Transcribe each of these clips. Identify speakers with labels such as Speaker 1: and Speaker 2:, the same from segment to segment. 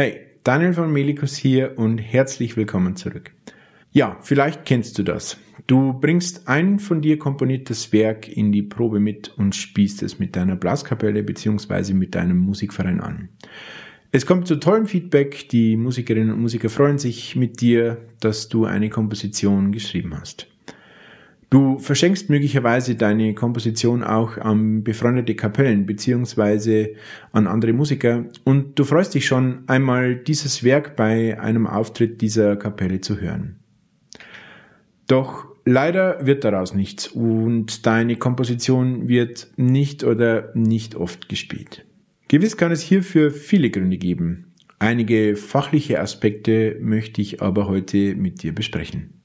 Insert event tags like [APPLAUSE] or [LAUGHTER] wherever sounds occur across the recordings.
Speaker 1: Hey, Daniel von Melikus hier und herzlich willkommen zurück. Ja, vielleicht kennst du das. Du bringst ein von dir komponiertes Werk in die Probe mit und spielst es mit deiner Blaskapelle bzw. mit deinem Musikverein an. Es kommt zu tollem Feedback, die Musikerinnen und Musiker freuen sich mit dir, dass du eine Komposition geschrieben hast. Du verschenkst möglicherweise deine Komposition auch an befreundete Kapellen beziehungsweise an andere Musiker und du freust dich schon einmal dieses Werk bei einem Auftritt dieser Kapelle zu hören. Doch leider wird daraus nichts und deine Komposition wird nicht oder nicht oft gespielt. Gewiss kann es hierfür viele Gründe geben. Einige fachliche Aspekte möchte ich aber heute mit dir besprechen.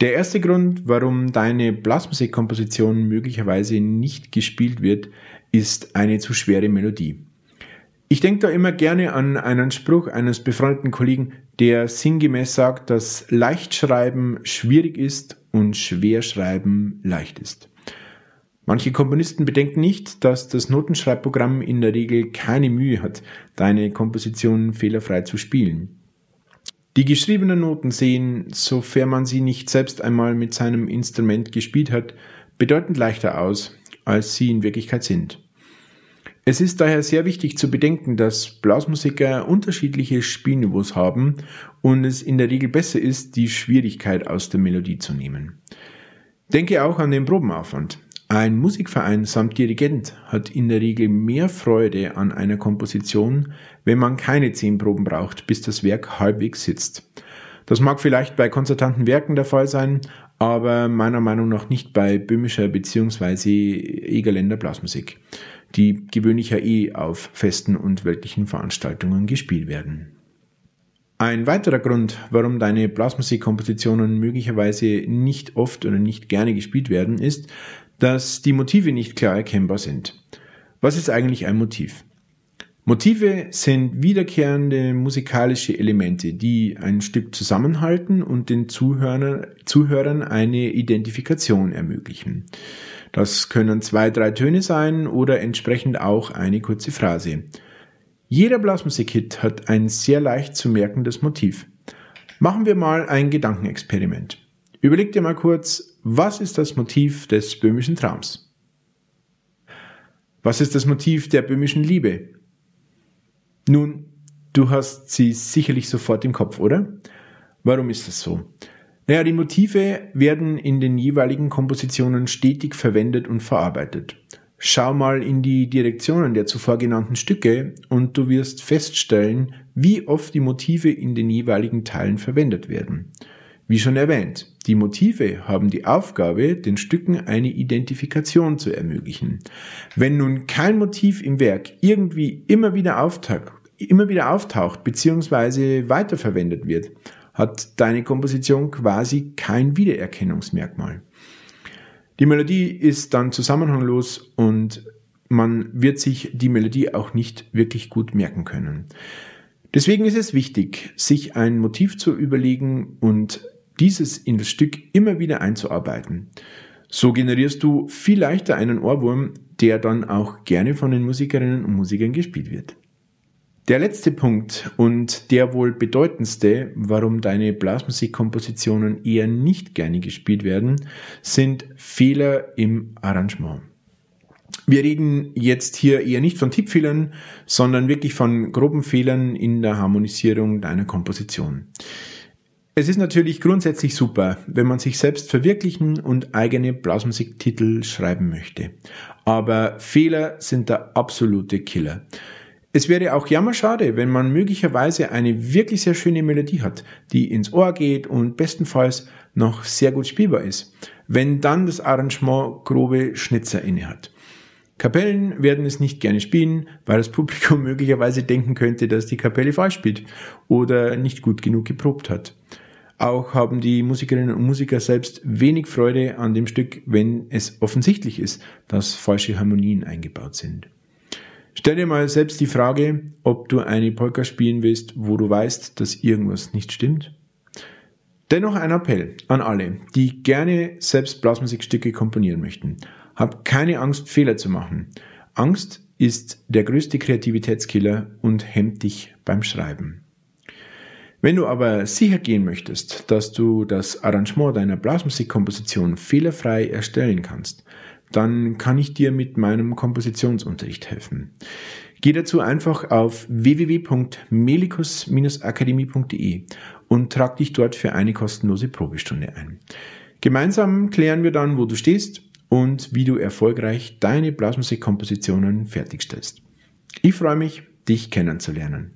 Speaker 1: Der erste Grund, warum deine Blasmusikkomposition möglicherweise nicht gespielt wird, ist eine zu schwere Melodie. Ich denke da immer gerne an einen Spruch eines befreundeten Kollegen, der sinngemäß sagt, dass Leichtschreiben schwierig ist und Schwerschreiben leicht ist. Manche Komponisten bedenken nicht, dass das Notenschreibprogramm in der Regel keine Mühe hat, deine Komposition fehlerfrei zu spielen. Die geschriebenen Noten sehen, sofern man sie nicht selbst einmal mit seinem Instrument gespielt hat, bedeutend leichter aus, als sie in Wirklichkeit sind. Es ist daher sehr wichtig zu bedenken, dass Blasmusiker unterschiedliche Spielniveaus haben und es in der Regel besser ist, die Schwierigkeit aus der Melodie zu nehmen. Denke auch an den Probenaufwand. Ein Musikverein samt Dirigent hat in der Regel mehr Freude an einer Komposition, wenn man keine zehn Proben braucht, bis das Werk halbwegs sitzt. Das mag vielleicht bei konzertanten Werken der Fall sein, aber meiner Meinung nach nicht bei böhmischer bzw. Egerländer Blasmusik, die gewöhnlich ja eh auf festen und weltlichen Veranstaltungen gespielt werden. Ein weiterer Grund, warum deine Blasmusikkompositionen möglicherweise nicht oft oder nicht gerne gespielt werden, ist, dass die Motive nicht klar erkennbar sind. Was ist eigentlich ein Motiv? Motive sind wiederkehrende musikalische Elemente, die ein Stück zusammenhalten und den Zuhörern, Zuhörern eine Identifikation ermöglichen. Das können zwei, drei Töne sein oder entsprechend auch eine kurze Phrase. Jeder Blasmusikhit hat ein sehr leicht zu merkendes Motiv. Machen wir mal ein Gedankenexperiment. Überleg dir mal kurz, was ist das Motiv des böhmischen Traums? Was ist das Motiv der böhmischen Liebe? Nun, du hast sie sicherlich sofort im Kopf, oder? Warum ist das so? Naja, die Motive werden in den jeweiligen Kompositionen stetig verwendet und verarbeitet. Schau mal in die Direktionen der zuvor genannten Stücke und du wirst feststellen, wie oft die Motive in den jeweiligen Teilen verwendet werden. Wie schon erwähnt, die Motive haben die Aufgabe, den Stücken eine Identifikation zu ermöglichen. Wenn nun kein Motiv im Werk irgendwie immer wieder auftaucht, immer wieder auftaucht bzw. weiterverwendet wird, hat deine Komposition quasi kein Wiedererkennungsmerkmal. Die Melodie ist dann zusammenhanglos und man wird sich die Melodie auch nicht wirklich gut merken können. Deswegen ist es wichtig, sich ein Motiv zu überlegen und dieses in das Stück immer wieder einzuarbeiten. So generierst du viel leichter einen Ohrwurm, der dann auch gerne von den Musikerinnen und Musikern gespielt wird. Der letzte Punkt und der wohl bedeutendste, warum deine Blasmusikkompositionen eher nicht gerne gespielt werden, sind Fehler im Arrangement. Wir reden jetzt hier eher nicht von Tippfehlern, sondern wirklich von groben Fehlern in der Harmonisierung deiner Komposition. Es ist natürlich grundsätzlich super, wenn man sich selbst verwirklichen und eigene Blasmusiktitel schreiben möchte. Aber Fehler sind der absolute Killer. Es wäre auch jammerschade, wenn man möglicherweise eine wirklich sehr schöne Melodie hat, die ins Ohr geht und bestenfalls noch sehr gut spielbar ist, wenn dann das Arrangement grobe Schnitzer inne hat. Kapellen werden es nicht gerne spielen, weil das Publikum [LAUGHS] möglicherweise denken könnte, dass die Kapelle falsch spielt oder nicht gut genug geprobt hat. Auch haben die Musikerinnen und Musiker selbst wenig Freude an dem Stück, wenn es offensichtlich ist, dass falsche Harmonien eingebaut sind. Stell dir mal selbst die Frage, ob du eine Polka spielen willst, wo du weißt, dass irgendwas nicht stimmt. Dennoch ein Appell an alle, die gerne selbst Blasmusikstücke komponieren möchten. Hab keine Angst, Fehler zu machen. Angst ist der größte Kreativitätskiller und hemmt dich beim Schreiben. Wenn du aber sicher gehen möchtest, dass du das Arrangement deiner Blasmusikkomposition fehlerfrei erstellen kannst, dann kann ich dir mit meinem Kompositionsunterricht helfen. Geh dazu einfach auf www.melikus-akademie.de und trag dich dort für eine kostenlose Probestunde ein. Gemeinsam klären wir dann, wo du stehst und wie du erfolgreich deine Blasmusikkompositionen fertigstellst. Ich freue mich, dich kennenzulernen.